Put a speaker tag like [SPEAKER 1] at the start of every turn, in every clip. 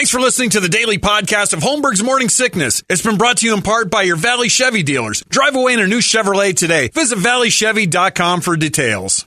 [SPEAKER 1] Thanks for listening to the daily podcast of Holmberg's Morning Sickness. It's been brought to you in part by your Valley Chevy dealers. Drive away in a new Chevrolet today. Visit valleychevy.com for details.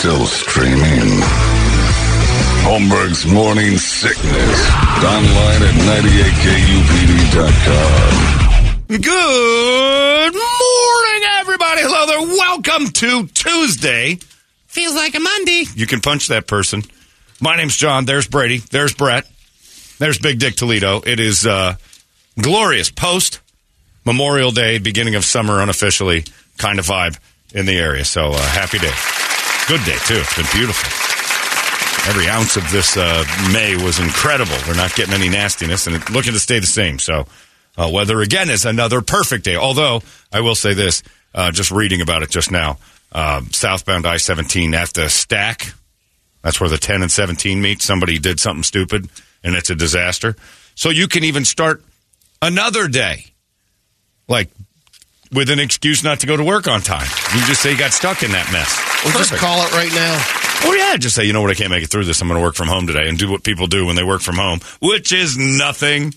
[SPEAKER 2] Still streaming. Holmberg's Morning Sickness. Online at 98kupd.com.
[SPEAKER 3] Good morning, everybody. Hello there. Welcome to Tuesday.
[SPEAKER 4] Feels like a Monday.
[SPEAKER 3] You can punch that person. My name's John. There's Brady. There's Brett. There's Big Dick Toledo. It is uh, glorious post Memorial Day, beginning of summer unofficially kind of vibe in the area. So uh, happy day. Good day, too. It's been beautiful. Every ounce of this uh, May was incredible. We're not getting any nastiness and looking to stay the same. So, uh, weather again is another perfect day. Although, I will say this, uh, just reading about it just now, uh, southbound I 17 at the stack, that's where the 10 and 17 meet. Somebody did something stupid and it's a disaster. So, you can even start another day, like with an excuse not to go to work on time. You just say you got stuck in that mess.
[SPEAKER 4] We'll just call it right now.
[SPEAKER 3] Oh yeah, just say you know what I can't make it through this. I'm going to work from home today and do what people do when they work from home, which is nothing.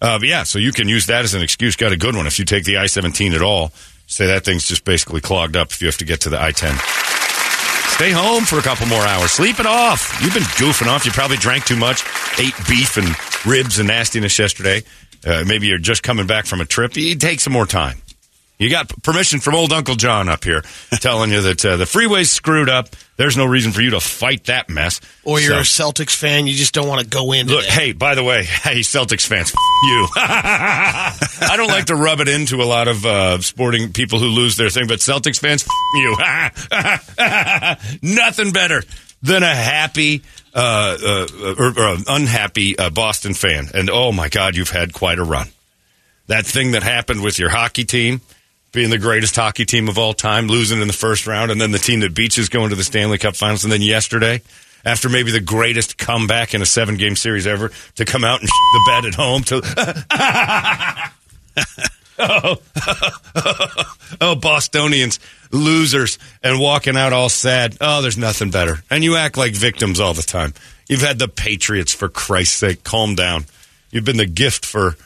[SPEAKER 3] Uh, but yeah, so you can use that as an excuse. Got a good one if you take the I-17 at all. Say that thing's just basically clogged up if you have to get to the I-10. Stay home for a couple more hours. Sleep it off. You've been goofing off. You probably drank too much, ate beef and ribs and nastiness yesterday. Uh, maybe you're just coming back from a trip. You take some more time. You got permission from old Uncle John up here telling you that uh, the freeway's screwed up. There's no reason for you to fight that mess.
[SPEAKER 4] Or you're
[SPEAKER 3] So-
[SPEAKER 4] a Celtics fan, you just don't want to go in.
[SPEAKER 3] Look,
[SPEAKER 4] it.
[SPEAKER 3] hey, by the way, hey, Celtics fans, f- you. I don't like to rub it into a lot of uh, sporting people who lose their thing, but Celtics fans, f- you. Nothing better than a happy uh, uh, or, or an unhappy uh, Boston fan. And oh my God, you've had quite a run. That thing that happened with your hockey team being the greatest hockey team of all time, losing in the first round, and then the team that beats is going to the Stanley Cup Finals, and then yesterday, after maybe the greatest comeback in a seven game series ever, to come out and the bed at home to. oh, oh, Bostonians, losers, and walking out all sad. Oh, there's nothing better. And you act like victims all the time. You've had the Patriots, for Christ's sake. Calm down. You've been the gift for.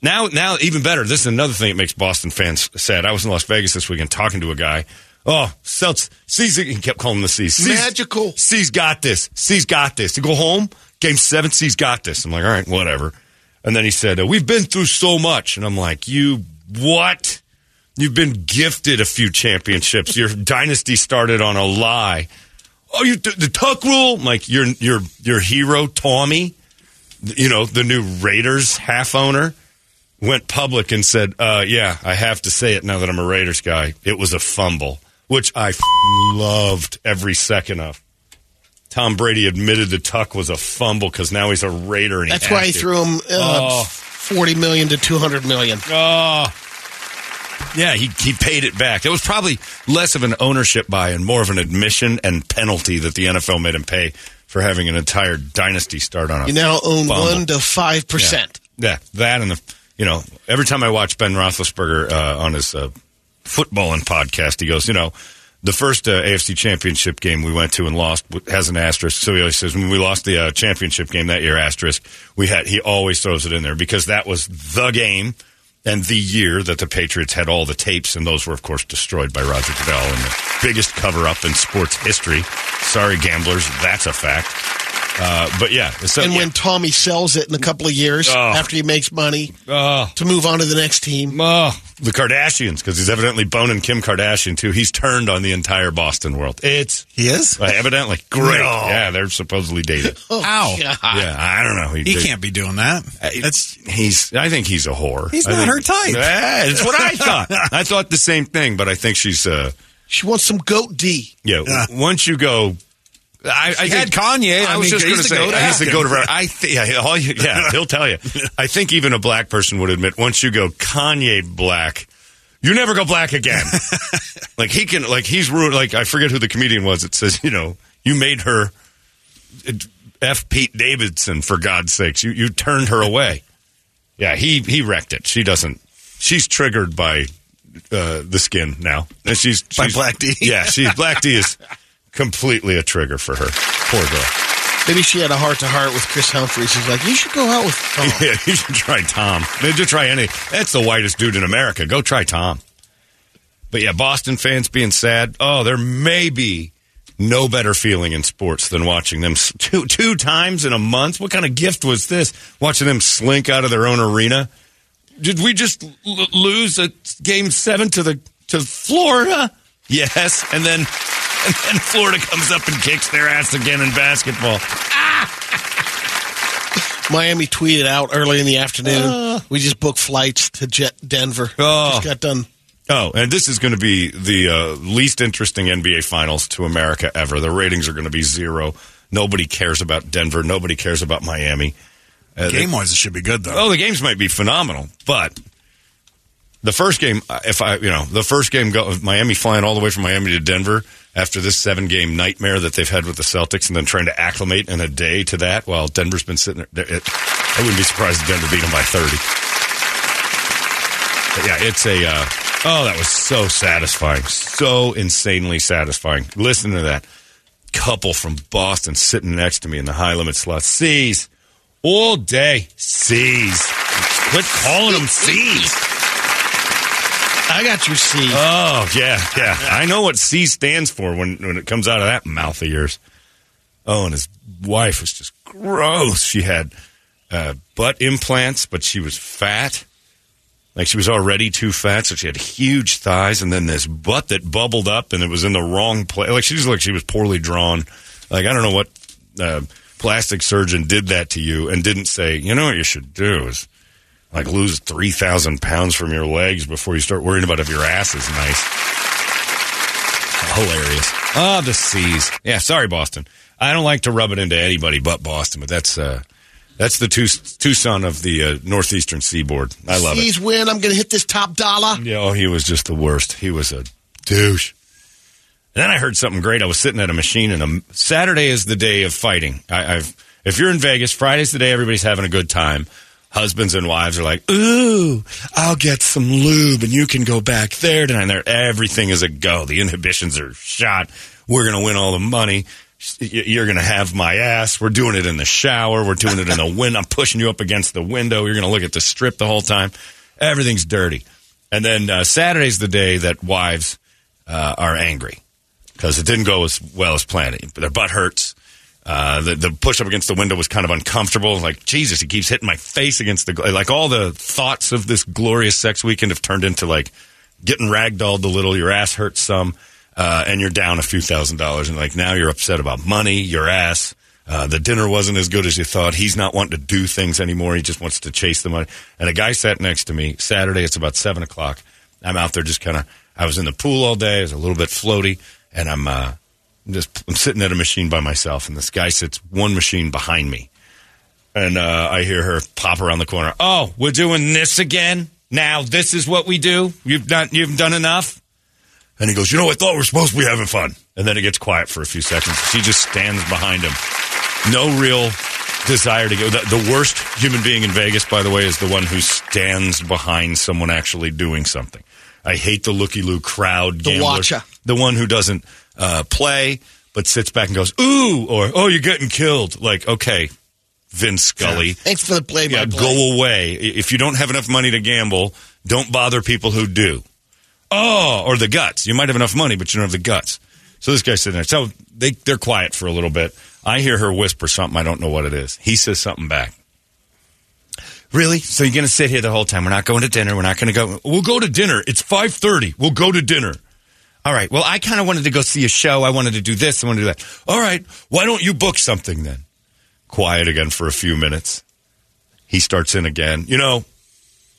[SPEAKER 3] Now, now, even better. This is another thing that makes Boston fans sad. I was in Las Vegas this weekend talking to a guy. Oh, Celts, C's, he kept calling the C's. C's
[SPEAKER 4] Magical.
[SPEAKER 3] C's got this. C's got this. To go home, game seven, C's got this. I'm like, all right, whatever. And then he said, uh, we've been through so much. And I'm like, you, what? You've been gifted a few championships. Your dynasty started on a lie. Oh, you, the, the Tuck rule? I'm like, your, your, your hero, Tommy, you know, the new Raiders half owner, went public and said, uh, yeah, I have to say it now that I'm a Raiders guy. It was a fumble, which I f- loved every second of. Tom Brady admitted the tuck was a fumble because now he's a Raider. And
[SPEAKER 4] That's why he threw him uh,
[SPEAKER 3] Oh.
[SPEAKER 4] 40 million to 200 million.
[SPEAKER 3] Oh. Yeah, he, he paid it back. It was probably less of an ownership buy and more of an admission and penalty that the NFL made him pay for having an entire dynasty start on a
[SPEAKER 4] You now own
[SPEAKER 3] fumble.
[SPEAKER 4] 1 to 5%.
[SPEAKER 3] Yeah, that and the you know every time I watch Ben Roethlisberger uh, on his uh, footballing podcast, he goes, you know, the first uh, AFC Championship game we went to and lost has an asterisk. So he always says when we lost the uh, championship game that year, asterisk. We had he always throws it in there because that was the game and the year that the Patriots had all the tapes, and those were of course destroyed by Roger Goodell and the biggest cover up in sports history. Sorry, gamblers, that's a fact. Uh, but yeah, so
[SPEAKER 4] and
[SPEAKER 3] yeah.
[SPEAKER 4] when Tommy sells it in a couple of years
[SPEAKER 3] Oh.
[SPEAKER 4] after he makes money
[SPEAKER 3] Oh.
[SPEAKER 4] to move on to the next team.
[SPEAKER 3] Oh, the Kardashians, because he's evidently boning Kim Kardashian too. He's turned on the entire Boston world. It's
[SPEAKER 1] He is?
[SPEAKER 3] uh, evidently great.
[SPEAKER 1] No.
[SPEAKER 3] Yeah, they're supposedly dated.
[SPEAKER 4] Oh,
[SPEAKER 1] Ow.
[SPEAKER 4] God.
[SPEAKER 3] yeah, I don't know.
[SPEAKER 1] He can't be doing that. That's
[SPEAKER 3] He's. I think he's a whore.
[SPEAKER 1] He's
[SPEAKER 3] I
[SPEAKER 1] not
[SPEAKER 3] think-
[SPEAKER 1] her type.
[SPEAKER 3] Yeah, that's what I thought. I thought the same thing, but I think she's. Uh,
[SPEAKER 4] She wants some goat D.
[SPEAKER 3] yeah, once you go I, I
[SPEAKER 1] had Kanye.
[SPEAKER 3] I,
[SPEAKER 1] I
[SPEAKER 3] was
[SPEAKER 1] mean,
[SPEAKER 3] just going to say
[SPEAKER 1] goat
[SPEAKER 3] he's the go to. I think yeah, all you- yeah, he'll tell you. I think even a black person would admit once you go Kanye black, you never go black again. like he can, like he's ruined. Like I forget who the comedian was. It says you know you made her f Pete Davidson for God's sakes. You you turned her away. Yeah, he he wrecked it. She doesn't. She's triggered by uh, the skin now. And she's,
[SPEAKER 1] By Black D?
[SPEAKER 3] Yeah, she's Black D is completely a trigger for her. Poor girl.
[SPEAKER 4] Maybe she had a heart to heart with Kris Humphries. She's like, you should go out with Tom.
[SPEAKER 3] Yeah, you should try Tom. Maybe just try any. That's the whitest dude in America. Go try Tom. But yeah, Boston fans being sad. Oh, there may be no better feeling in sports than watching them two two times in a month. What kind of gift was this? Watching them slink out of their own arena. Did we just l- lose a game seven to the to Florida? Yes, and then and then Florida comes up and kicks their ass again in basketball.
[SPEAKER 4] Miami tweeted out early in the afternoon. we just booked flights to Jet Denver.
[SPEAKER 3] Oh.
[SPEAKER 4] Just got done.
[SPEAKER 3] Oh, and this is going to be the uh, least interesting NBA Finals to America ever. The ratings are going to be zero. Nobody cares about Denver. Nobody cares about Miami. Uh,
[SPEAKER 1] Game wise, it should be good though.
[SPEAKER 3] Oh, the games might be phenomenal, but the first game, if I, you know, the first game, go Miami flying all the way from Miami to Denver after this seven game nightmare that they've had with the Celtics, and then trying to acclimate in a day to that. While Denver's been sitting there, it, I wouldn't be surprised if Denver beat them by thirty. But yeah, it's a. Uh, oh, that was so satisfying, so insanely satisfying. Listen to that couple from Boston sitting next to me in the high limit slot. C's all day. C's. Quit calling them C's.
[SPEAKER 4] I got your C.
[SPEAKER 3] Oh yeah, yeah. I know what C stands for when when it comes out of that mouth of yours. Oh, and his wife was just gross. She had uh, butt implants, but she was fat. Like she was already too fat, so she had huge thighs, and then this butt that bubbled up, and it was in the wrong place. Like she just looked, she was poorly drawn. Like I don't know what uh, plastic surgeon did that to you, and didn't say, you know what you should do is like lose three thousand pounds from your legs before you start worrying about if your ass is nice. Hilarious. Ah, the seas. Yeah, sorry, Boston. I don't like to rub it into anybody but Boston, but that's uh, that's the Tucson of the uh, northeastern seaboard. I love it.
[SPEAKER 4] C's win. I'm going to hit this top dollar.
[SPEAKER 3] Yeah, oh, he was just the worst. He was a douche. And then I heard something great. I was sitting at a machine, and a, Saturday is the day of fighting. I, I've if you're in Vegas, Friday's the day everybody's having a good time. Husbands and wives are like, "Ooh, I'll get some lube, and you can go back there tonight." And there, everything is a go. The inhibitions are shot. We're gonna win all the money. You're gonna have my ass. We're doing it in the shower. We're doing it in the wind. I'm pushing you up against the window. You're gonna look at the strip the whole time. Everything's dirty. And then uh, Saturday's the day that wives uh, are angry because it didn't go as well as planned. Their butt hurts. Uh, the, the push up against the window was kind of uncomfortable. Like Jesus, he keeps hitting my face against the like. All the thoughts of this glorious sex weekend have turned into like getting ragdolled a little. Your ass hurts some, uh, and you're down a few thousand dollars. And like now you're upset about money, your ass. Uh, the dinner wasn't as good as you thought. He's not wanting to do things anymore. He just wants to chase the money. And a guy sat next to me Saturday. It's about seven o'clock. I'm out there just kind of. I was in the pool all day. I was a little bit floaty, and I'm uh, I'm just I'm sitting at a machine by myself, and this guy sits one machine behind me, and uh, I hear her pop around the corner. Oh, we're doing this again. Now this is what we do. You've done you've done enough. And he goes, you know, I thought we are supposed to be having fun. And then it gets quiet for a few seconds. She just stands behind him. No real desire to go. The, the worst human being in Vegas, by the way, is the one who stands behind someone actually doing something. I hate the looky loo crowd
[SPEAKER 4] The
[SPEAKER 3] gambler.
[SPEAKER 4] watcher.
[SPEAKER 3] The one who doesn't uh, play but sits back and goes, ooh, or oh, you're getting killed. Like, okay, Vince Scully.
[SPEAKER 4] Thanks for the play
[SPEAKER 3] Yeah,
[SPEAKER 4] by
[SPEAKER 3] go away. If you don't have enough money to gamble, don't bother people who do. Oh, or the guts. You might have enough money, but you don't have the guts. So this guy's sitting there. So they they're quiet for a little bit. I hear her whisper something. I don't know what it is. He says something back. Really? So you're going to sit here the whole time? We're not going to dinner. We're not going to go. We'll go to dinner. It's five thirty. We'll go to dinner. All right. Well, I kind of wanted to go see a show. I wanted to do this. I wanted to do that. All right. Why don't you book something then? Quiet again for a few minutes. He starts in again. You know,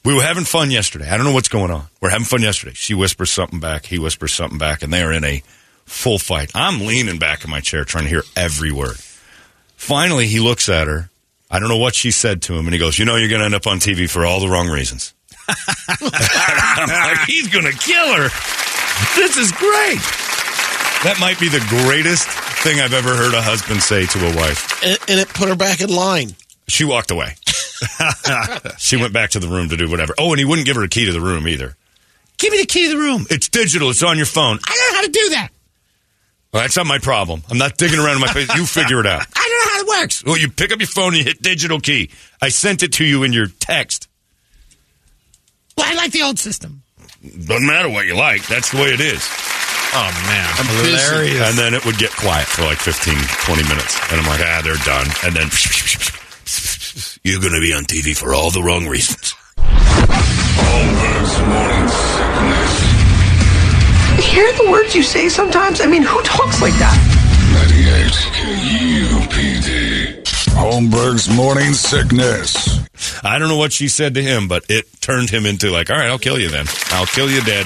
[SPEAKER 3] we were having fun yesterday. I don't know what's going on. We're having fun yesterday. She whispers something back. He whispers something back, and they are in a Full fight. I'm leaning back in my chair trying to hear every word. Finally, he looks at her. I don't know what she said to him, and he goes, You know, you're going to end up on TV for all the wrong reasons. I'm like, He's going to kill her. This is great. That might be the greatest thing I've ever heard a husband say to a wife.
[SPEAKER 4] And, and it put her back in line.
[SPEAKER 3] She walked away. she went back to the room to do whatever. Oh, and he wouldn't give her a key to the room either. Give me the key to the room. It's digital. It's on your phone. I don't know how to do that. Well, that's not my problem. I'm not digging around in my face. You figure it out. I don't know how it works. Well, you pick up your phone and you hit digital key. I sent it to you in your text. Well, I like the old system. Doesn't matter what you like. That's the way it is.
[SPEAKER 1] Oh man,
[SPEAKER 3] Hilarious. And then it would get quiet for like 15, 20 minutes. And I'm like, ah, they're done. And then you're going to be on TV for all the wrong reasons.
[SPEAKER 2] Holmberg's morning sickness.
[SPEAKER 5] Hear the words you say sometimes? I mean, who talks like that?
[SPEAKER 2] 98 KUPD. Holmberg's morning sickness.
[SPEAKER 3] I don't know what she said to him, but it turned him into like, all right, I'll kill you then. I'll kill you dead,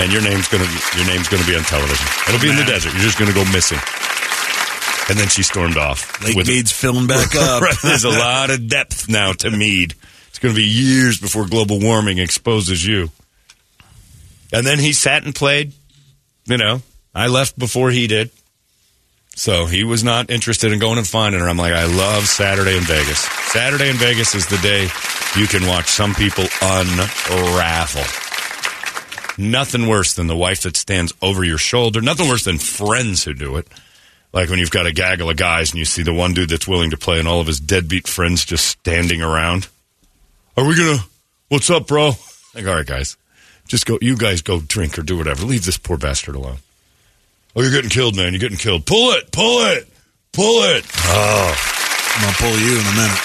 [SPEAKER 3] and your name's gonna your name's gonna be on television. It'll be in the desert. You're just gonna go missing. And then she stormed off.
[SPEAKER 1] Lake
[SPEAKER 3] with-
[SPEAKER 1] Mead's filling back up.
[SPEAKER 3] Right, There's a lot of depth now to Mead. It's going to be years before global warming exposes you. And then he sat and played. You know, I left before he did. So he was not interested in going and finding her. I'm like, I love Saturday in Vegas. Saturday in Vegas is the day you can watch some people unravel. Nothing worse than the wife that stands over your shoulder. Nothing worse than friends who do it. Like when you've got a gaggle of guys and you see the one dude that's willing to play and all of his deadbeat friends just standing around. Are we gonna? What's up, bro? Like, all right, guys, just go. You guys go drink or do whatever. Leave this poor bastard alone. Oh, you're getting killed, man. You're getting killed. Pull it, pull it, pull it. Oh,
[SPEAKER 1] I'm gonna pull you in a minute.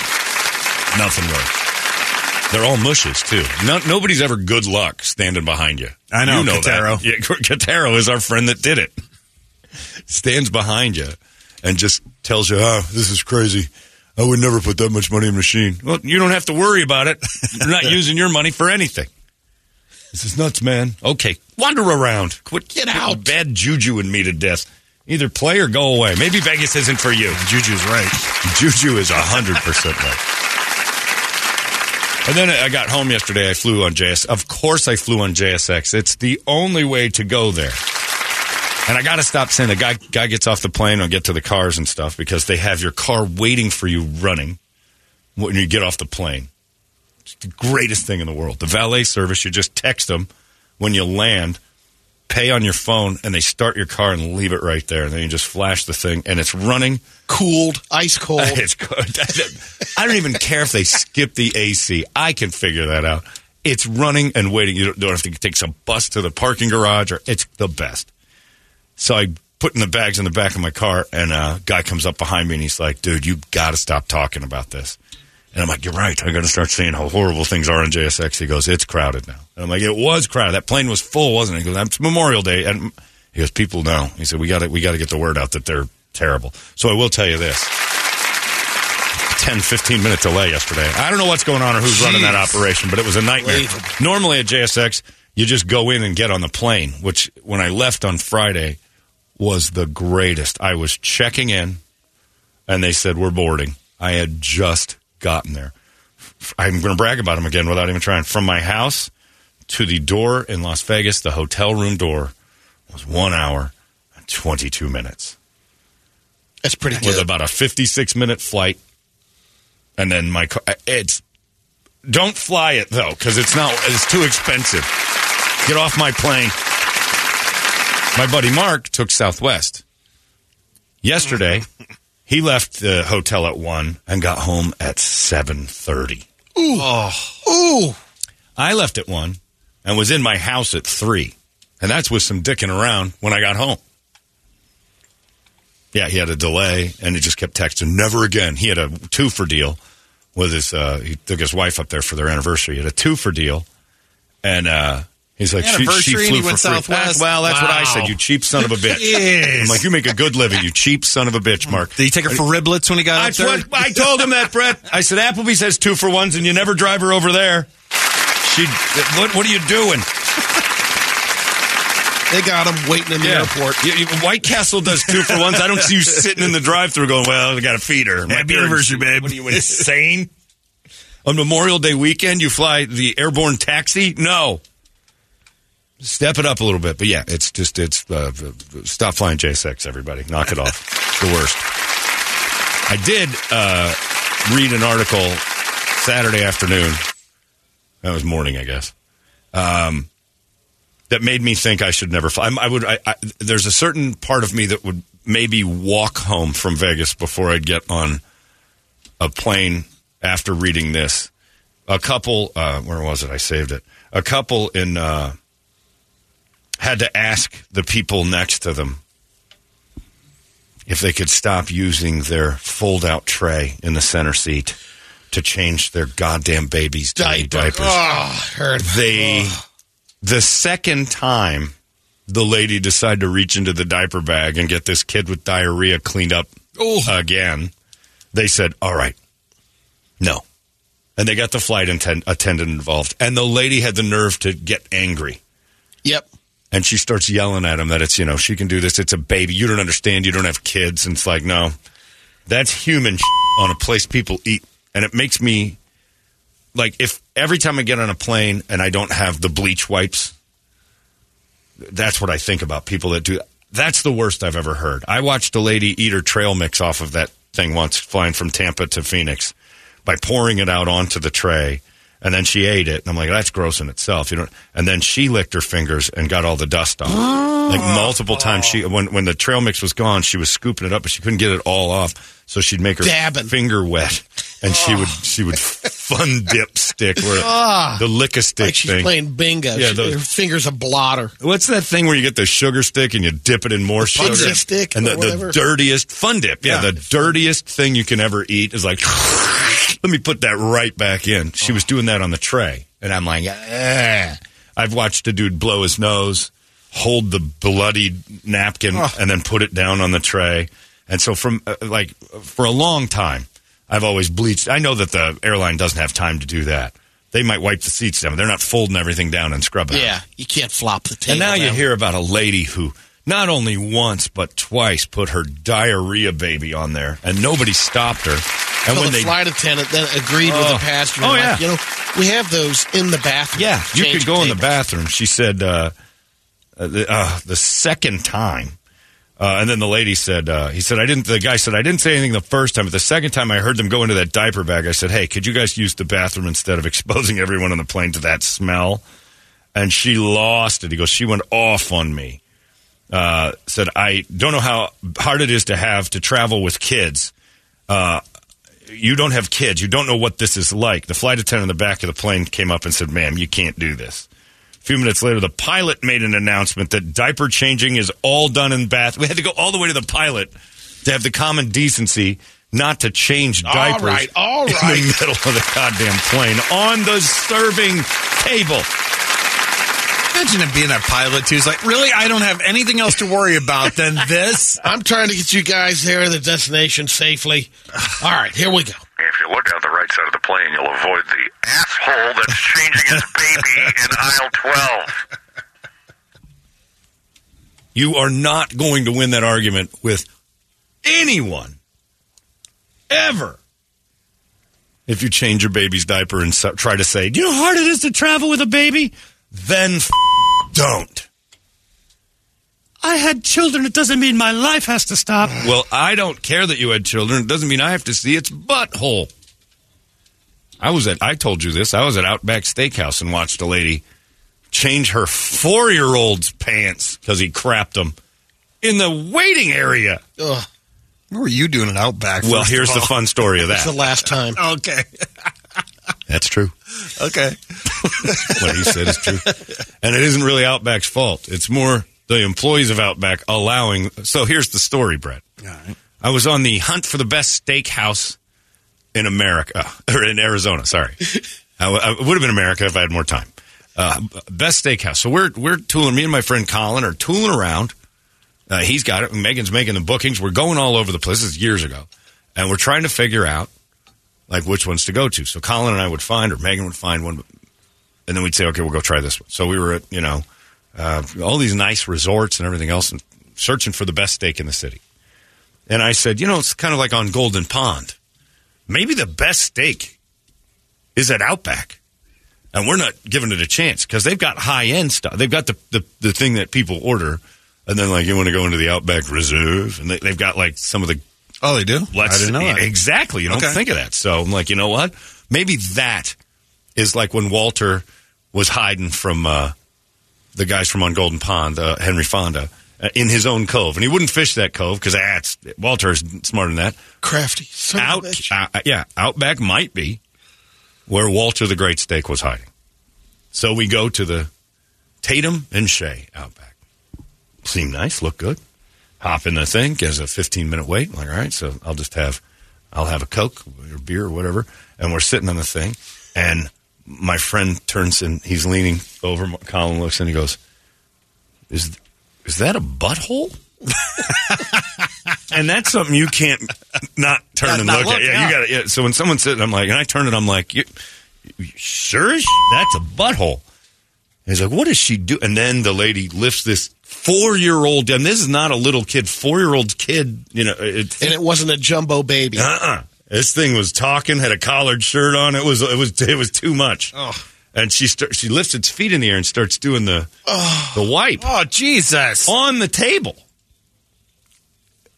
[SPEAKER 3] nothing worse. They're all mushes too. No, nobody's ever good luck standing behind you.
[SPEAKER 1] I know,
[SPEAKER 3] you know
[SPEAKER 1] Katero.
[SPEAKER 3] that. Yeah, Katero is our friend that did it. Stands behind you and just tells you, "Oh, this is crazy. I would never put that much money in a machine." Well, you don't have to worry about it. You're not using your money for anything. This is nuts, man. Okay, wander around. Quit, get out. Bad juju in me to death. Either play or go away. Maybe Vegas isn't for you.
[SPEAKER 1] Juju's right.
[SPEAKER 3] Juju is 100% right. And then I got home yesterday. I flew on JS. Of course, I flew on JSX. It's the only way to go there. And I got to stop saying the guy guy gets off the plane and get to the cars and stuff because they have your car waiting for you running when you get off the plane. It's the greatest thing in the world. The valet service, you just text them when you land, pay on your phone, and they start your car and leave it right there. And then you just flash the thing, and it's running.
[SPEAKER 4] Cooled, ice cold.
[SPEAKER 3] It's good. I don't even care if they skip the AC. I can figure that out. It's running and waiting. You don't, don't have to take some bus to the parking garage, or it's the best. So I put in the bags in the back of my car, and a guy comes up behind me, and he's like, "Dude, you got to stop talking about this." And I'm like, "You're right. I got to start seeing how horrible things are in JSX." He goes, "It's crowded now." And I'm like, "It was crowded. That plane was full, wasn't it?" He goes, "It's Memorial Day," and he goes, "People know." He said, "We got to we got to get the word out that they're terrible." So I will tell you this. 10, 15 minute delay yesterday. I don't know what's going on or who's running that operation, but it was a nightmare. Normally at JSX, you just go in and get on the plane, which when I left on Friday was the greatest. I was checking in and they said, We're boarding. I had just gotten there. I'm going to brag about them again without even trying. From my house to the door in Las Vegas, the hotel room door was one hour and 22 minutes
[SPEAKER 4] That's pretty good.
[SPEAKER 3] with about a 56 minute flight. And then my car, uh, it's, don't fly it though, because it's not, it's too expensive. Get off my plane. My buddy Mark took Southwest. Yesterday, he left the hotel at 1 and got home at 7.30.
[SPEAKER 4] Ooh, ooh!
[SPEAKER 3] I left at 1 and was in my house at 3. And that's with some dicking around when I got home. Yeah, he had a delay, and he just kept texting. Never again. He had a two for deal with his. Uh, he took his wife up there for their anniversary. He had a two for deal, and uh, he's like, she, she flew for
[SPEAKER 1] went
[SPEAKER 3] free.
[SPEAKER 1] Southwest?
[SPEAKER 3] Well, that's what I said. You cheap son of a bitch. I'm like, you make a good living. You cheap son of a bitch, Mark.
[SPEAKER 1] Did he take her for riblets when he got
[SPEAKER 3] That's
[SPEAKER 1] there?
[SPEAKER 3] what I told him that, Brett. I said Applebee's has two for ones, and you never drive her over there. She, what, what are you doing?
[SPEAKER 4] They got them waiting in the airport.
[SPEAKER 3] You- you- White Castle does two for ones. I don't see you sitting in the drive-through going, "Well, I got to feed her." My
[SPEAKER 1] Happy anniversary, babe.
[SPEAKER 3] What are you insane? On Memorial Day weekend, you fly the airborne taxi? No. Step it up a little bit, but yeah, it's just it's uh, stop flying JSX. Everybody, knock it off. The worst. I did uh, read an article Saturday afternoon. That was morning, I guess. Um, that made me think I should never fly. I'm- I would. I, I, there's a certain part of me that would maybe walk home from Vegas before I'd get on a plane after reading this. A couple, uh, where was it? I saved it. A couple in uh, had to ask the people next to them if they could stop using their fold-out tray in the center seat to change their goddamn babies' dirty diapers.
[SPEAKER 4] Oh, heard.
[SPEAKER 3] they the second time the lady decided to reach into the diaper bag and get this kid with diarrhea cleaned up again they said all right no. And they got the flight atten- attendant involved. And the lady had the nerve to get angry.
[SPEAKER 4] Yep.
[SPEAKER 3] And she starts yelling at him that it's you know she can do this. It's a baby. You don't understand. You don't have kids. And it's like no. That's human on a place people eat. And it makes me like if every time i get on a plane and i don't have the bleach wipes that's what i think about people that do. That's the worst i've ever heard. I watched a lady eat her trail mix off of that thing once flying from tampa to phoenix by pouring it out onto the tray and then she ate it and i'm like that's gross in itself you know and then she licked her fingers and got all the dust off like multiple times she when when the trail mix was gone she was scooping it up but she couldn't get it all off so she'd make her
[SPEAKER 4] Dabbing.
[SPEAKER 3] finger wet and she would she would fun dip stick where ah. the lick a stick
[SPEAKER 4] Like she's
[SPEAKER 3] thing
[SPEAKER 4] playing bingo.
[SPEAKER 3] Yeah,
[SPEAKER 4] She-
[SPEAKER 3] those-
[SPEAKER 4] her finger's a blotter.
[SPEAKER 3] What's that thing where you get the sugar stick and you dip it in more sugar?
[SPEAKER 4] Stick
[SPEAKER 3] and
[SPEAKER 4] or
[SPEAKER 3] the,
[SPEAKER 4] whatever.
[SPEAKER 3] the dirtiest fun dip. Yeah,
[SPEAKER 1] Yeah.
[SPEAKER 3] the dirtiest thing you can ever eat is like, let me put that right back in. She was doing that on the tray, and I'm like, ah. I've watched a dude blow his nose, hold the bloody napkin, and then put it down on the tray. And so, from uh, like for a long time, I've always bleached. I know that the airline doesn't have time to do that. They might wipe the seats down. They're not folding everything down and scrubbing. it.
[SPEAKER 4] Yeah, you can't flop the table.
[SPEAKER 3] And now you hear about a lady who not only once but twice put her diarrhea baby on there, and nobody stopped her. And
[SPEAKER 4] So
[SPEAKER 3] when
[SPEAKER 4] the
[SPEAKER 3] they
[SPEAKER 4] flight attendant then agreed with
[SPEAKER 3] Oh.
[SPEAKER 4] the passenger.
[SPEAKER 3] Oh,
[SPEAKER 4] like,
[SPEAKER 3] yeah.
[SPEAKER 4] You know, we have those in the bathroom.
[SPEAKER 3] yeah, you could go in the bathroom. She said uh, uh, the, uh, the second time. Uh, and then the lady said, uh, he said, I didn't, the guy said, I didn't say anything the first time, but the second time I heard them go into that diaper bag, I said, hey, could you guys use the bathroom instead of exposing everyone on the plane to that smell? And she lost it. He goes, she went off on me. Uh, said, I don't know how hard it is to have to travel with kids. Uh, you don't have kids. You don't know what this is like. The flight attendant in the back of the plane came up and said, ma'am, you can't do this. A few minutes later, the pilot made an announcement that diaper changing is all done in bath. We had to go all the way to the pilot to have the common decency not to change diapers
[SPEAKER 4] right, all
[SPEAKER 3] in the middle of the goddamn plane on the serving table.
[SPEAKER 1] Imagine it being a pilot too. It's like, really, I don't have anything else to worry about than this.
[SPEAKER 4] I'm trying to get you guys there to the destination safely. All right, here we go.
[SPEAKER 2] If you look out the right side of the plane, you'll avoid the asshole that's changing his baby in aisle 12.
[SPEAKER 3] You are not going to win that argument with anyone ever. If you change your baby's diaper and so, try to say, "Do you know how hard it is to travel with a baby?" Then f- don't. I had children. It doesn't mean my life has to stop. Well, I don't care that you had children. It doesn't mean I have to see its butthole. I was at. I told you this. I was at Outback Steakhouse and watched a lady change her four-year-old's pants because he crapped them in the waiting area.
[SPEAKER 4] Ugh,
[SPEAKER 1] What were you doing at Outback?
[SPEAKER 3] Well, here's the fun story of
[SPEAKER 4] it's the last time.
[SPEAKER 1] Okay.
[SPEAKER 3] That's true.
[SPEAKER 1] Okay.
[SPEAKER 3] What he said is true. And it isn't really Outback's fault. It's more the employees of Outback allowing. So here's the story, Brett. I was on the hunt for the best steakhouse in America, or in Arizona, sorry. I, would have been America if I had more time. Uh, best steakhouse. So we're, we're tooling, me and my friend Colin are tooling around. Uh, he's got it. Megan's making the bookings. We're going all over the place. This is years ago. And we're trying to figure out like which ones to go to. So Colin and I would find, or Megan would find one, and then we'd say, okay, we'll go try this one. So we were at, you know, uh, all these nice resorts and everything else, and searching for the best steak in the city. And I said, you know, it's kind of like on Golden Pond. Maybe the best steak is at Outback. And we're not giving it a chance because they've got high end stuff. They've got the, the, the thing that people order. And then, like, you want to go into the Outback Reserve. And they, they've got, like, some of the
[SPEAKER 1] Oh, they do.
[SPEAKER 3] Let's,
[SPEAKER 1] I didn't know that.
[SPEAKER 3] Exactly. You don't
[SPEAKER 1] Okay.
[SPEAKER 3] think of that. So I'm like, you know what? Maybe that is like when Walter was hiding from uh, the guys from on Golden Pond, uh, Henry Fonda, uh, in his own cove, and he wouldn't fish that cove because ah, it's- Walter is smarter than that.
[SPEAKER 4] Crafty.
[SPEAKER 3] Out,
[SPEAKER 4] bitch.
[SPEAKER 3] uh, yeah, Outback might be where Walter the Great Steak was hiding. So we go to the Tatum and Shea Outback. Seem nice, look good. Hop in the thing, gives a 15 minute wait. Like, all right, so I'll just have, I'll have a Coke or beer or whatever. And we're sitting on the thing, and my friend turns and he's leaning over. Colin looks and he goes, "Is is that a butthole?" and that's something you can't not turn
[SPEAKER 1] Not-
[SPEAKER 3] and look,
[SPEAKER 1] look,
[SPEAKER 3] at. Yeah,
[SPEAKER 1] yeah.
[SPEAKER 3] you got it. Yeah. So when someone's sitting, I'm like, and I turn it, I'm like, you, you sure that's a butthole. And he's like, what does she do? And then the lady lifts this four year old, and this is not a little kid, four year old kid. You know, it's
[SPEAKER 4] And it wasn't a jumbo baby.
[SPEAKER 3] uh-uh. This thing was talking, had a collared shirt on. It was it was it was too much. Oh. And she start, she lifts its feet in the air and starts doing the oh. the wipe
[SPEAKER 1] Oh, Jesus.
[SPEAKER 3] on the table.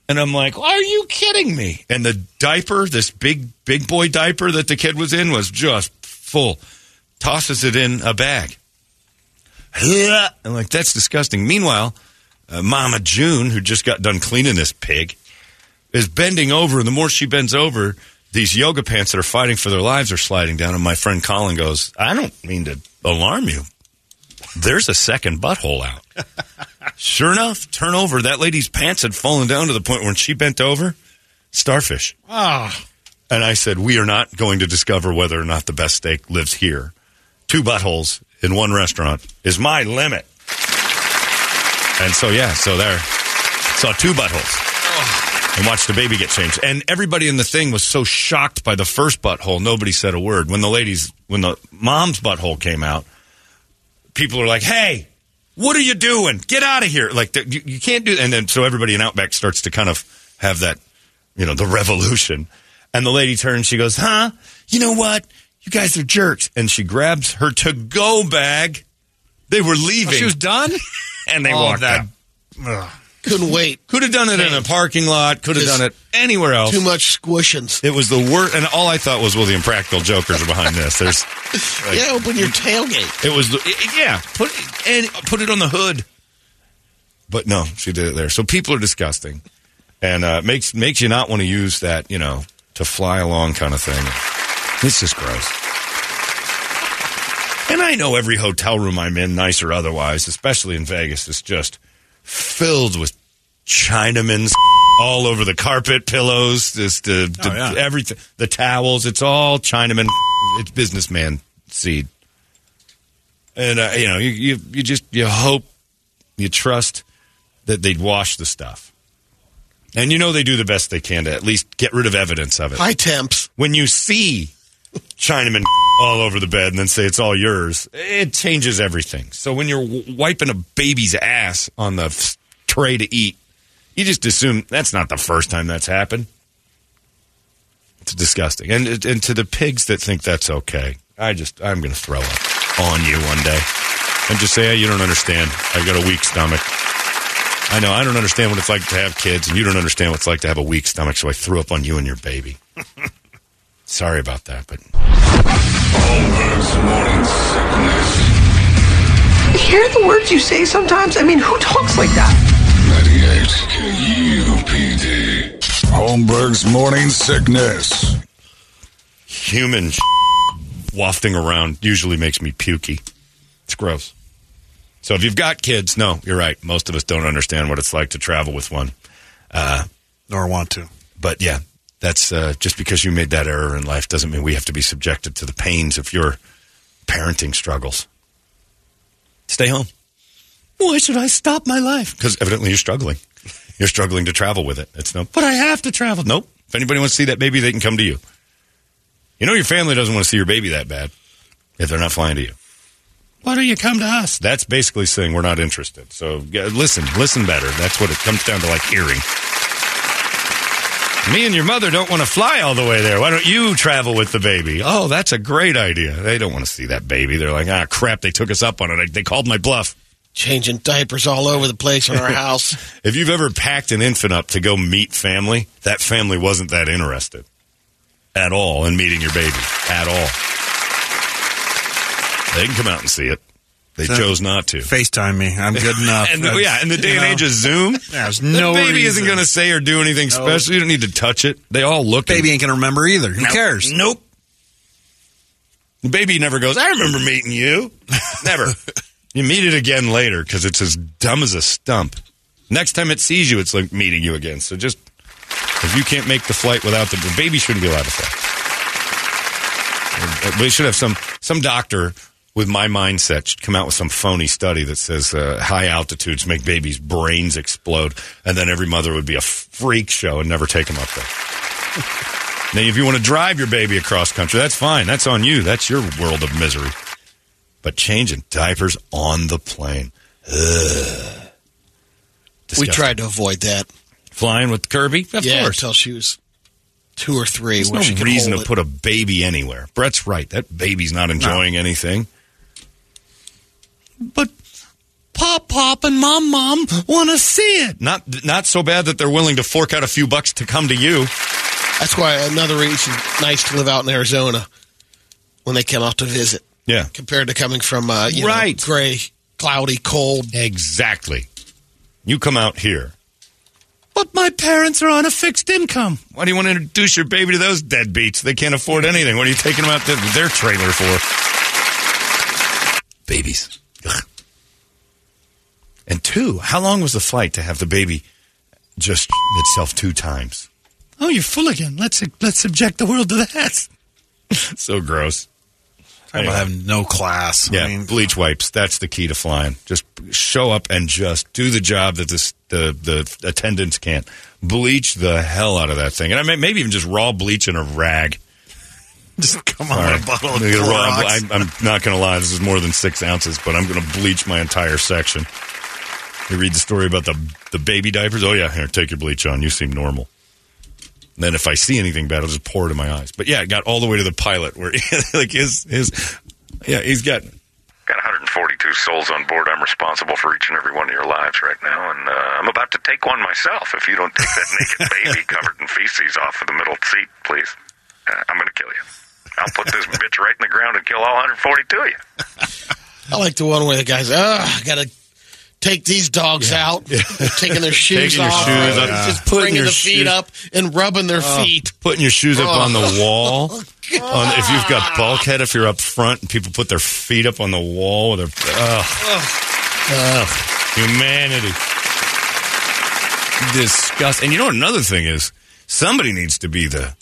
[SPEAKER 3] And I'm like, are you kidding me? And the diaper, this big big boy diaper that the kid was in was just full. Tosses it in a bag. I'm like, that's disgusting. Meanwhile, uh, Mama June, who just got done cleaning this pig, is bending over. And the more she bends over, these yoga pants that are fighting for their lives are sliding down. And my friend Colin goes, I don't mean to alarm you. There's a second butthole out. sure enough, turn over. That lady's pants had fallen down to the point when she bent over, starfish.
[SPEAKER 4] Ah.
[SPEAKER 3] And I said, We are not going to discover whether or not the best steak lives here. Two buttholes in one restaurant is my limit. And so, yeah, so there. Saw two buttholes. And watched the baby get changed. And everybody in the thing was so shocked by the first butthole, nobody said a word. When the ladies, when the mom's butthole came out, people are like, hey, what are you doing? Get out of here. Like, you, you can't do And then, so everybody in Outback starts to kind of have that, you know, the revolution. And the lady turns, she goes, huh? You know what? You guys are jerks. And she grabs her to go bag. They were leaving.
[SPEAKER 1] She was done.
[SPEAKER 3] and they
[SPEAKER 1] Oh,
[SPEAKER 3] walked
[SPEAKER 1] that-
[SPEAKER 3] out.
[SPEAKER 4] Couldn't wait.
[SPEAKER 3] Could have done it in a parking lot. Could have done it anywhere else.
[SPEAKER 4] Too much squishings.
[SPEAKER 3] It was the worst. And all I thought was, well, the impractical jokers are behind this. There's,
[SPEAKER 4] yeah, open your tailgate.
[SPEAKER 3] it was, the, it- yeah, put and put it on the hood. But no, she did it there. So people are disgusting, and uh, makes makes you not want to use that, you know, to fly along kind of thing. It's just gross. And I know every hotel room I'm in, nice or otherwise, especially in Vegas, is just filled with Chinamen all over the carpet, pillows, just uh, the,
[SPEAKER 1] Oh, yeah.
[SPEAKER 3] everything, the towels. It's all Chinaman. It's businessman seed. And uh, you know, you, you you just you hope, you trust that they'd wash the stuff. And you know they do the best they can to at least get rid of evidence of it
[SPEAKER 4] High temps.
[SPEAKER 3] when you see Chinaman all over the bed and then say it's all yours, it changes everything. So when you're w- wiping a baby's ass on the f- tray to eat, you just assume that's not the first time that's happened. It's disgusting. And and to the pigs that think that's okay, I just I'm going to throw up on you one day and just say, hey, you don't understand. I've got a weak stomach. I know I don't understand what it's like to have kids, and you don't understand what it's like to have a weak stomach. So I threw up on you and your baby. Sorry about that, but
[SPEAKER 2] Holmberg's morning sickness.
[SPEAKER 5] Hear the words you say sometimes? I mean, who talks like that?
[SPEAKER 2] 98 KUPD. Holmberg's morning sickness.
[SPEAKER 3] human wafting around usually makes me pukey. It's gross. So if you've got kids, no, you're right. Most of us don't understand what it's like to travel with one.
[SPEAKER 1] uh, Nor want to.
[SPEAKER 3] But yeah, that's uh, just because you made that error in life doesn't mean we have to be subjected to the pains of your parenting struggles. Stay home. Why should I stop my life? Because evidently you're struggling. You're struggling to travel with it. It's no, but I have to travel. Nope. If anybody wants to see that baby, they can come to you. You know your family doesn't want to see your baby that bad if they're not flying to you. Why don't you come to us? That's basically saying we're not interested. So yeah, listen, listen better. That's what it comes down to, like hearing. Me and your mother don't want to fly all the way there. Why don't you travel with the baby? Oh, that's a great idea. They don't want to see that baby. They're like, ah, crap, they took us up on it. They called my bluff.
[SPEAKER 4] Changing diapers all over the place in our house.
[SPEAKER 3] If you've ever packed an infant up to go meet family, that family wasn't that interested at all in meeting your baby. At all. They can come out and see it. They
[SPEAKER 1] So-
[SPEAKER 3] chose not to.
[SPEAKER 1] FaceTime me. I'm good enough.
[SPEAKER 3] And yeah, in the day and
[SPEAKER 1] know,
[SPEAKER 3] age of Zoom,
[SPEAKER 1] There's
[SPEAKER 3] the
[SPEAKER 1] no
[SPEAKER 3] baby
[SPEAKER 1] reason.
[SPEAKER 3] isn't going to say or do anything special. You don't need to touch it. They all look.
[SPEAKER 1] Baby ain't gonna remember either. Who
[SPEAKER 3] No,
[SPEAKER 1] cares?
[SPEAKER 3] Nope. The baby never goes, I remember meeting you. Never. you meet it again later because it's as dumb as a stump. Next time it sees you, it's like meeting you again. So just, if you can't make the flight without the, the baby shouldn't be allowed to fly. We should have some, some doctor with my mindset should come out with some phony study that says uh, high altitudes make babies' brains explode, and then every mother would be a freak show and never take them up there. Now, if you want to drive your baby across country, that's fine. That's on you. That's your world of misery. But changing diapers on the plane. Ugh.
[SPEAKER 4] We tried to avoid that.
[SPEAKER 3] flying with Kirby. Of
[SPEAKER 4] yeah,
[SPEAKER 3] course.
[SPEAKER 4] until she was two or three.
[SPEAKER 3] There's no reason to
[SPEAKER 4] it.
[SPEAKER 3] put a baby anywhere. Brett's right. That baby's not enjoying anything. But Pop Pop and Mom Mom want to see it. Not not so bad that they're willing to fork out a few bucks to come to you.
[SPEAKER 4] That's why another reason nice to live out in Arizona when they come out to visit,
[SPEAKER 3] Yeah.
[SPEAKER 4] compared to coming from uh, you know,
[SPEAKER 3] Right.
[SPEAKER 4] gray, cloudy, cold.
[SPEAKER 3] Exactly. You come out here. But my parents are on a fixed income. Why do you want to introduce your baby to those deadbeats? They can't afford anything. What are you taking them out to their trailer for? Babies. Ugh. And two, how long was the flight to have the baby just itself two times? Oh, you're full again. Let's let's subject the world to that. so gross.
[SPEAKER 1] Talking about have no class.
[SPEAKER 3] Yeah,
[SPEAKER 1] I mean,
[SPEAKER 3] bleach wipes. That's the key to flying. Just show up and just do the job that this, the the attendants can't. Bleach the hell out of that thing, and I mean, maybe even just raw bleach in a rag.
[SPEAKER 1] just come on,
[SPEAKER 3] right.
[SPEAKER 1] a bottle of
[SPEAKER 3] I'm, raw- I'm not going to lie. This is more than six ounces, but I'm going to bleach my entire section. You read the story about the the baby diapers. Oh yeah, here, take your bleach on. You seem normal. And then if I see anything bad, I'll just pour it in my eyes. But yeah, it got all the way to the pilot where like his his yeah he's got
[SPEAKER 2] Got 142 souls on board. I'm responsible for each and every one of your lives right now, and uh, I'm about to take one myself. If you don't take that naked baby covered in feces off of the middle seat, please, uh, I'm going to kill you. I'll put this bitch right in the ground and kill all 142 of you.
[SPEAKER 4] I like the one where the guys, ah, got to take these dogs out, taking their shoes
[SPEAKER 3] Taking
[SPEAKER 4] off,
[SPEAKER 3] shoes
[SPEAKER 4] right?
[SPEAKER 3] off.
[SPEAKER 4] just
[SPEAKER 3] Putting
[SPEAKER 4] bringing
[SPEAKER 3] your
[SPEAKER 4] the feet
[SPEAKER 3] shoes-
[SPEAKER 4] up and rubbing their oh, feet.
[SPEAKER 3] putting your shoes up
[SPEAKER 4] Oh.
[SPEAKER 3] on the oh, wall. Oh, on, if you've got bulkhead, if you're up front, and people put their feet up on the wall with their ugh, ugh, humanity, disgust. And you know what another thing is? Somebody needs to be the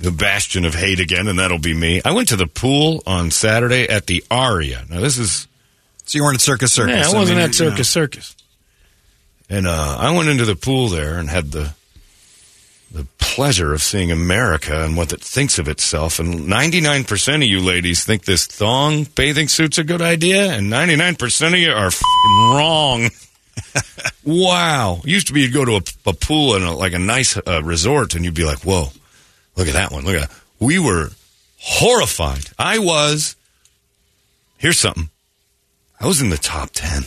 [SPEAKER 3] the bastion of hate again, and that'll be me. I went to the pool on Saturday at the Aria. Now this is
[SPEAKER 1] so you weren't at Circus Circus.
[SPEAKER 3] yeah, I wasn't
[SPEAKER 1] mean,
[SPEAKER 3] at Circus Circus. And uh, I went into the pool there and had the the pleasure of seeing America and what it thinks of itself. And 99% of you ladies think this thong bathing suit's a good idea, and 99% of you are wrong. wow. Used to be you'd go to a, a pool in a, like a nice uh, resort, and you'd be like, whoa, look at that one. Look at that. We were horrified. I was. Here's something. I was in the top 10.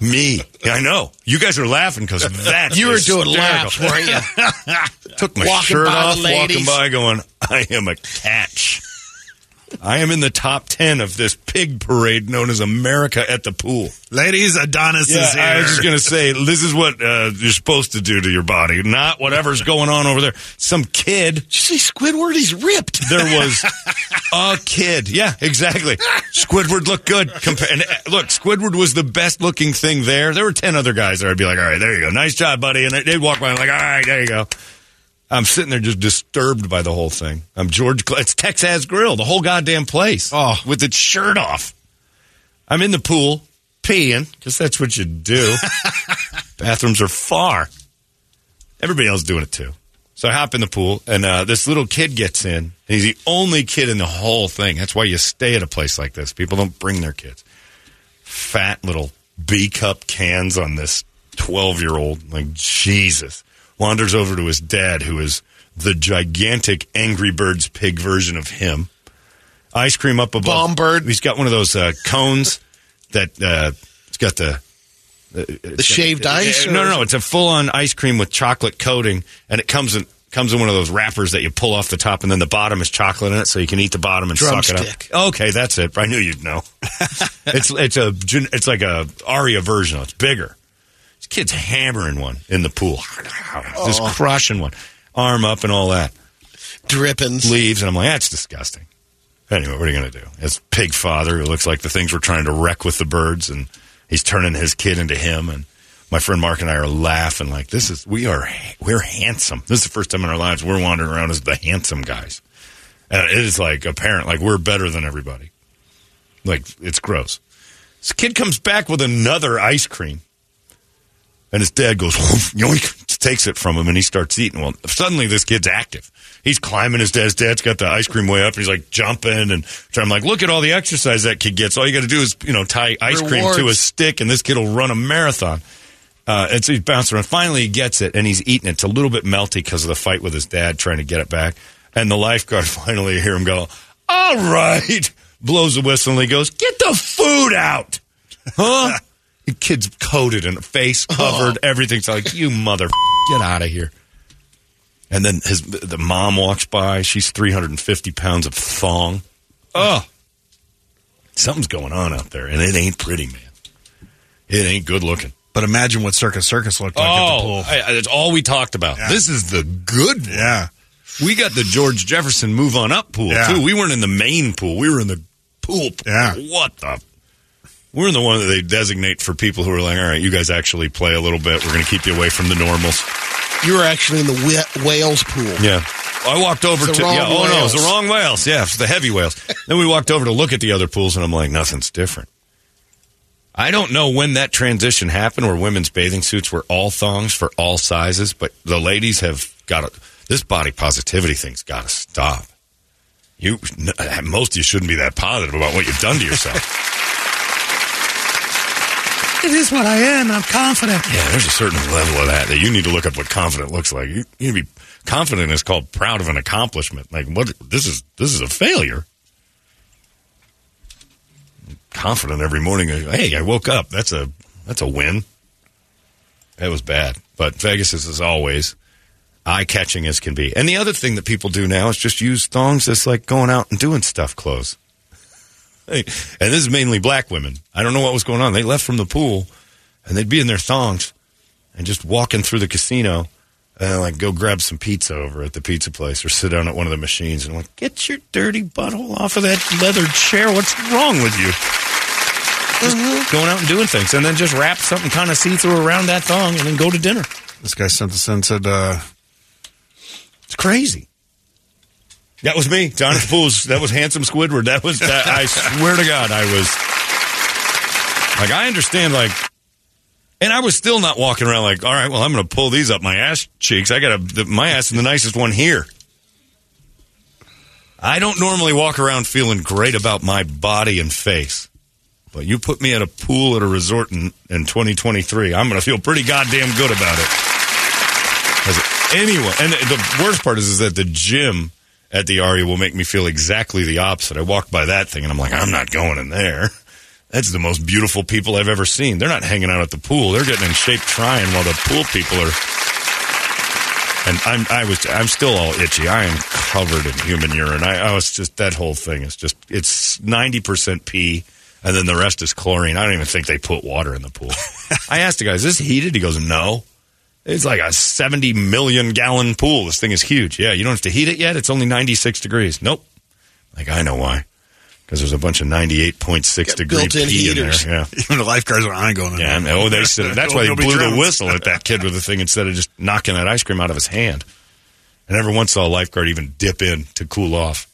[SPEAKER 3] Me. Yeah, I know. You guys are laughing because that
[SPEAKER 4] You were doing laps, weren't you?
[SPEAKER 3] Took my
[SPEAKER 4] Walking
[SPEAKER 3] shirt off, walking by, going, I am a catch. I am in the top 10 of this pig parade known as America at the Pool.
[SPEAKER 1] Ladies, Adonis
[SPEAKER 3] Yeah,
[SPEAKER 1] is here.
[SPEAKER 3] I was just going to say, this is what uh, you're supposed to do to your body, not whatever's going on over there. Some kid
[SPEAKER 4] Did you see Squidward? He's ripped.
[SPEAKER 3] there was a kid. Yeah, exactly. Squidward looked good. Compa- and uh, look, Squidward was the best looking thing there. There were 10 other guys there. I'd be like, all right, there you go. Nice job, buddy. And they- they'd walk by and like, all right, there you go. I'm sitting there just disturbed by the whole thing. I'm George, Cl- it's Texas Grill, the whole goddamn place.
[SPEAKER 1] Oh.
[SPEAKER 3] With its shirt off. I'm in the pool peeing, because that's what you do. Bathrooms are far. Everybody else doing it too. So I hop in the pool, and uh, this little kid gets in. And he's the only kid in the whole thing. That's why you stay at a place like this. People don't bring their kids. Fat little B cup cans on this 12 year old. Like, Jesus. Wanders over to his dad, who is the gigantic Angry Birds pig version of him. Ice cream up above.
[SPEAKER 4] Bomb bird.
[SPEAKER 3] He's got one of those uh, cones that uh, it's got the
[SPEAKER 4] The shaved ice?
[SPEAKER 3] no, no, no. It's a full-on ice cream with chocolate coating, and it comes in comes in one of those wrappers that you pull off the top, and then the bottom is chocolate in it, so you can eat the bottom and suck it up. Okay, that's it. I knew you'd know. it's it's a it's like a Aria version. It's bigger. Kid's hammering one in the pool, oh. just
[SPEAKER 4] Oh.
[SPEAKER 3] crushing one, arm up and all that.
[SPEAKER 4] Drippings.
[SPEAKER 3] Leaves, and I'm like, that's disgusting. Anyway, what are you going to do? His pig father, who looks like the things we're trying to wreck with the birds, and he's turning his kid into him. And my friend Mark and I are laughing like, this is we are we're handsome. This is the first time in our lives we're wandering around as the handsome guys, and it is like apparent like we're better than everybody. Like it's gross. This kid comes back with another ice cream. And his dad goes, yoink, takes it from him, and he starts eating. Well, suddenly this kid's active. He's climbing his dad's dad's got the ice cream way up. And he's like jumping, and I'm like, look at all the exercise that kid gets. All you got to do is, you know, tie ice cream to a stick, and this kid will run a marathon. Uh, and so he's bouncing around. Finally, he gets it, and he's eating it. It's a little bit melty because of the fight with his dad trying to get it back. And the lifeguard finally hear him go, "All right," blows the whistle, and he goes, "Get the food out." Huh? the kid's coated and face covered, oh. everything's like, you mother, get out of here. And then his the mom walks by. She's 350 pounds of thong. Oh, something's going on out there, and it ain't pretty, man. It ain't good looking.
[SPEAKER 1] But imagine what Circus Circus looked like at the oh, pool.
[SPEAKER 3] Oh, I- I- that's all we talked about.
[SPEAKER 1] Yeah.
[SPEAKER 3] This is the good one.
[SPEAKER 1] Yeah.
[SPEAKER 3] We got the George Jefferson move on up pool
[SPEAKER 1] Yeah.
[SPEAKER 3] too. We weren't in the main pool. We were in the pool. pool.
[SPEAKER 1] Yeah.
[SPEAKER 3] What the? We're in the one that they designate for people who are like, all right, you guys actually play a little bit. We're going to keep you away from the normals.
[SPEAKER 4] You were actually in the wh- whales pool.
[SPEAKER 3] Yeah. I walked over to
[SPEAKER 4] the wrong
[SPEAKER 3] yeah. Oh no, it's the wrong whales. Yeah, it's the heavy whales. then we walked over to look at the other pools, and I'm like, nothing's different. I don't know when that transition happened, where women's bathing suits were all thongs for all sizes, but the ladies have got to. This body positivity thing's got to stop. You, most of you shouldn't be that positive about what you've done to yourself.
[SPEAKER 1] It is what I am. I'm confident.
[SPEAKER 3] Yeah, there's a certain level of that that you need to look up what confident looks like. You, you be confident is called proud of an accomplishment. Like what? This is this is a failure. Confident every morning. Uh, hey, I woke up. That's a that's a win. That was bad, but Vegas is as always eye catching as can be. And the other thing that people do now is just use thongs as like going out and doing stuff clothes. And this is mainly black women. I don't know what was going on. They left from the pool and they'd be in their thongs and just walking through the casino and like go grab some pizza over at the pizza place or sit down at one of the machines and like get your dirty butthole off of that leather chair. What's wrong with you? Just going out and doing things and then just wrap something kind of see through around that thong and then go to dinner.
[SPEAKER 1] This guy sent us in said, uh,
[SPEAKER 3] It's crazy. That was me, Jonathan Pools. That was handsome Squidward. That was. That, I swear to God, I was. Like I understand, like, and I was still not walking around like, all right, well, I'm going to pull these up my ass cheeks. I got to. My ass is the nicest one here. I don't normally walk around feeling great about my body and face. But you put me at a pool at a resort in, in 2023, I'm going to feel pretty goddamn good about it. As anyone, and the worst part is, is that the gym at the Aria will make me feel exactly the opposite. I walk by that thing and I'm like, I'm not going in there. That's the most beautiful people I've ever seen. They're not hanging out at the pool. They're getting in shape trying while the pool people are. And I'm I was I'm still all itchy. I am covered in human urine. I, I was just that whole thing is just it's ninety percent pee, and then the rest is chlorine. I don't even think they put water in the pool. I asked the guy, "Is this heated?" He goes, "No." It's like a 70 million gallon pool. This thing is huge. Yeah, you don't have to heat it yet. It's only 96 degrees. Nope. Like, I know why. Because there's a bunch of 98.6
[SPEAKER 4] Got
[SPEAKER 3] degree
[SPEAKER 4] built-in
[SPEAKER 3] pee in there. Yeah.
[SPEAKER 1] even the lifeguards are, ain't going
[SPEAKER 3] Yeah, oh, they said that's why they blew the whistle at that kid with the thing instead of just knocking that ice cream out of his hand. I never once saw a lifeguard even dip in to cool off.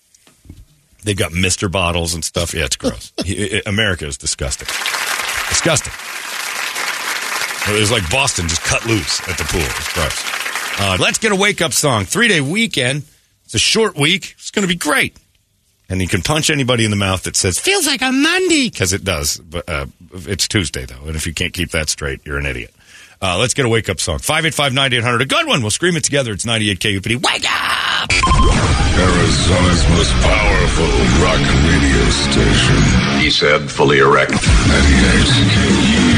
[SPEAKER 3] They've got Mister bottles and stuff. Yeah, it's gross. America is disgusting. Disgusting. It was like Boston just cut loose at the pool. It's gross. Uh, let's get a wake up song. Three day weekend. It's a short week. It's going to be great. And you can punch anybody in the mouth that says, feels like a Monday. Because it does. But uh, it's Tuesday, though. And if you can't keep that straight, you're an idiot. Uh, let's get a wake up song. 585 9800. A good one. We'll scream it together. It's 98 KUPD. Wake up!
[SPEAKER 2] Arizona's most powerful rock radio station.
[SPEAKER 6] He said, fully erect.
[SPEAKER 2] 98 KUPD.